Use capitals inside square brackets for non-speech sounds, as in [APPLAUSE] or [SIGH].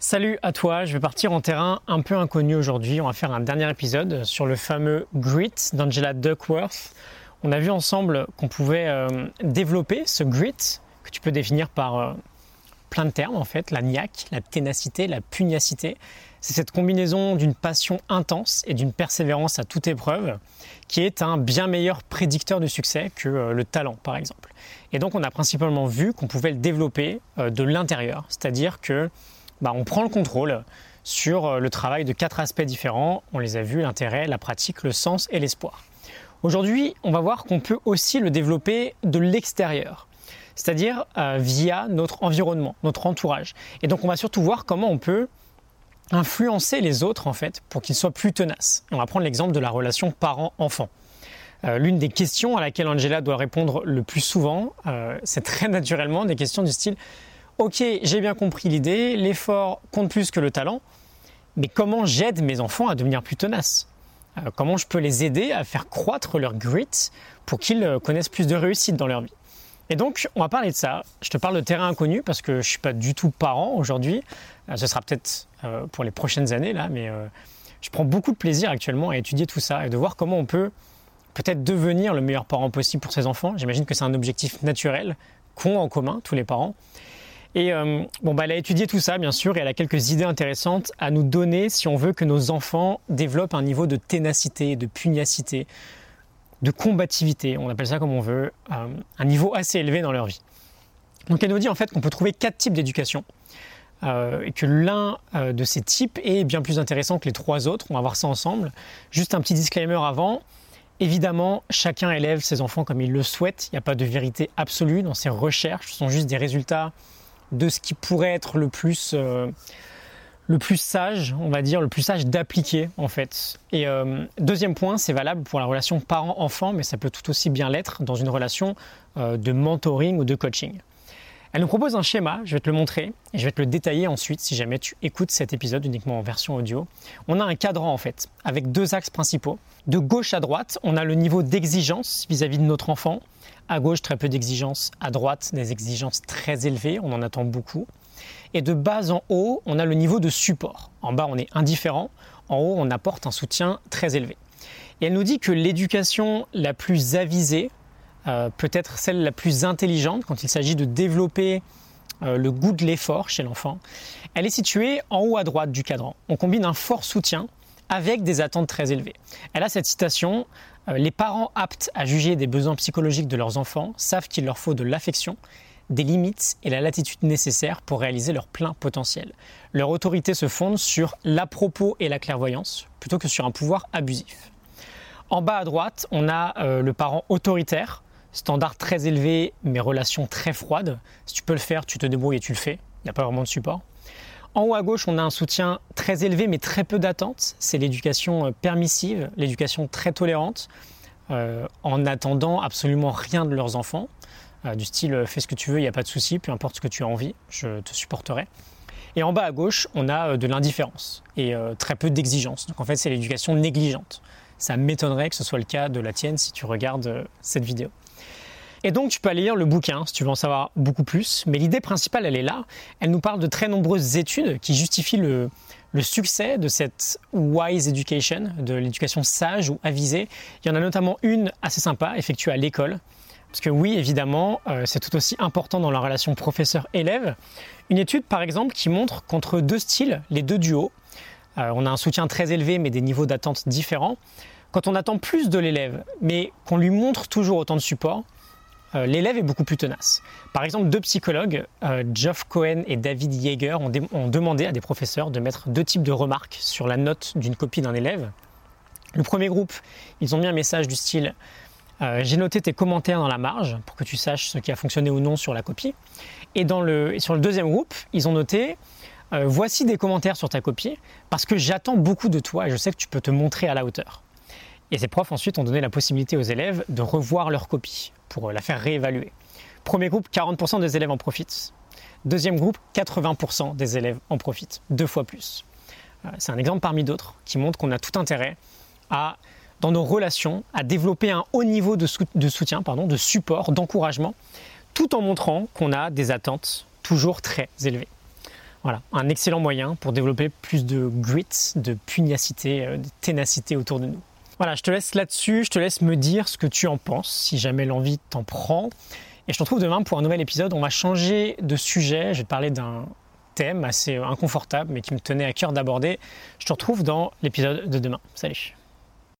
Salut à toi, je vais partir en terrain un peu inconnu aujourd'hui. On va faire un dernier épisode sur le fameux grit d'Angela Duckworth. On a vu ensemble qu'on pouvait euh, développer ce grit, que tu peux définir par euh, plein de termes en fait, la niaque, la ténacité, la pugnacité. C'est cette combinaison d'une passion intense et d'une persévérance à toute épreuve qui est un bien meilleur prédicteur du succès que euh, le talent par exemple. Et donc on a principalement vu qu'on pouvait le développer de l'intérieur, c'est-à-dire que bah, on prend le contrôle sur euh, le travail de quatre aspects différents. On les a vus, l'intérêt, la pratique, le sens et l'espoir. Aujourd'hui, on va voir qu'on peut aussi le développer de l'extérieur, c'est-à-dire euh, via notre environnement, notre entourage. Et donc on va surtout voir comment on peut influencer les autres en fait pour qu'ils soient plus tenaces. On va prendre l'exemple de la relation parent-enfant. Euh, l'une des questions à laquelle Angela doit répondre le plus souvent, c'est très [LAUGHS] naturellement des questions du style ok, j'ai bien compris l'idée, l'effort compte plus que le talent, mais comment j'aide mes enfants à devenir plus tenaces? Euh, Comment je peux les aider à faire croître leur grit pour qu'ils euh, connaissent plus de réussite dans leur vie? Et donc, on va parler de ça. Je te parle de terrain inconnu parce que je ne suis pas du tout parent aujourd'hui. Euh, ce sera peut-être pour les prochaines années, là, mais je prends beaucoup de plaisir actuellement à étudier tout ça et de voir comment on peut peut-être devenir le meilleur parent possible pour ses enfants. J'imagine que c'est un objectif naturel qu'ont en commun tous les parents. Et euh, bon, bah, elle a étudié tout ça, bien sûr, et elle a quelques idées intéressantes à nous donner si on veut que nos enfants développent un niveau de ténacité, de pugnacité, de combativité, on appelle ça comme on veut, euh, un niveau assez élevé dans leur vie. Donc elle nous dit en fait qu'on peut trouver quatre types d'éducation. Euh, et que l'un de ces types est bien plus intéressant que les trois autres. On va voir ça ensemble. Juste un petit disclaimer avant. Évidemment, chacun élève ses enfants comme il le souhaite. Il n'y a pas de vérité absolue dans ces recherches. Ce sont juste des résultats de ce qui pourrait être le plus, euh, le plus sage, on va dire, le plus sage d'appliquer en fait. Et euh, deuxième point, c'est valable pour la relation parent-enfant, mais ça peut tout aussi bien l'être dans une relation euh, de mentoring ou de coaching. Elle nous propose un schéma, je vais te le montrer et je vais te le détailler ensuite si jamais tu écoutes cet épisode uniquement en version audio. On a un cadran en fait, avec deux axes principaux. De gauche à droite, on a le niveau d'exigence vis-à-vis de notre enfant à gauche, très peu d'exigences. À droite, des exigences très élevées. On en attend beaucoup. Et de bas en haut, on a le niveau de support. En bas, on est indifférent. En haut, on apporte un soutien très élevé. Et elle nous dit que l'éducation la plus avisée, euh, peut être celle la plus intelligente quand il s'agit de développer euh, le goût de l'effort chez l'enfant, elle est située en haut à droite du cadran. On combine un fort soutien avec des attentes très élevées. Elle a cette citation euh, Les parents aptes à juger des besoins psychologiques de leurs enfants savent qu'il leur faut de l'affection, des limites et la latitude nécessaire pour réaliser leur plein potentiel. Leur autorité se fonde sur l'à-propos et la clairvoyance plutôt que sur un pouvoir abusif. En bas à droite, on a le parent autoritaire, standard très élevé mais relation très froide. Si tu peux le faire, tu te débrouilles et tu le fais. Il n'y a pas vraiment de support. En haut à gauche, on a un soutien très élevé mais très peu d'attente. C'est l'éducation euh, permissive, l'éducation très tolérante, euh, en attendant absolument rien de leurs enfants. Euh, du style fais ce que tu veux, il n'y a pas de souci, peu importe ce que tu as envie, je te supporterai. Et en bas à gauche, on a de l'indifférence et très peu d'exigence. Donc en fait, c'est l'éducation négligente. Ça m'étonnerait que ce soit le cas de la tienne si tu regardes cette vidéo. Et donc tu peux aller lire le bouquin si tu veux en savoir beaucoup plus, mais l'idée principale elle est là. Elle nous parle de très nombreuses études qui justifient le, succès de cette wise education, de l'éducation sage ou avisée. Il y en a notamment une assez sympa effectuée à l'école. Parce que oui, évidemment, euh, c'est tout aussi important dans la relation professeur-élève. Une étude, par exemple, qui montre qu'entre deux styles, les deux duos, euh, on a un soutien très élevé mais des niveaux d'attente différents. Quand on attend plus de l'élève, mais qu'on lui montre toujours autant de support, euh, l'élève est beaucoup plus tenace. Par exemple, deux psychologues, euh, Geoff Cohen et David Yeager, ont, demandé à des professeurs de mettre deux types de remarques sur la note d'une copie d'un élève. Le premier groupe, ils ont mis un message du style euh, J'ai noté tes commentaires dans la marge pour que tu saches ce qui a fonctionné ou non sur la copie. Et, dans le, et sur le deuxième groupe, ils ont noté Voici des commentaires sur ta copie parce que j'attends beaucoup de toi et je sais que tu peux te montrer à la hauteur. Et ces profs ensuite ont donné la possibilité aux élèves de revoir leur copie pour euh, la faire réévaluer. Premier groupe, 40% des élèves en profitent. Deuxième groupe, 80% des élèves en profitent, deux fois plus. Euh, c'est un exemple parmi d'autres qui montre qu'on a tout intérêt à, dans nos relations, à développer un haut niveau de, soutien, pardon, de support, d'encouragement, tout en montrant qu'on a des attentes toujours très élevées. Voilà, un excellent moyen pour développer plus de grit, de pugnacité, euh, de ténacité autour de nous. Voilà, je te laisse là-dessus, je te laisse me dire ce que tu en penses, si jamais l'envie t'en prend. Et je te retrouve demain pour un nouvel épisode. On va changer de sujet, je vais te parler d'un thème assez inconfortable, mais qui me tenait à cœur d'aborder. Je te retrouve dans l'épisode de demain. Salut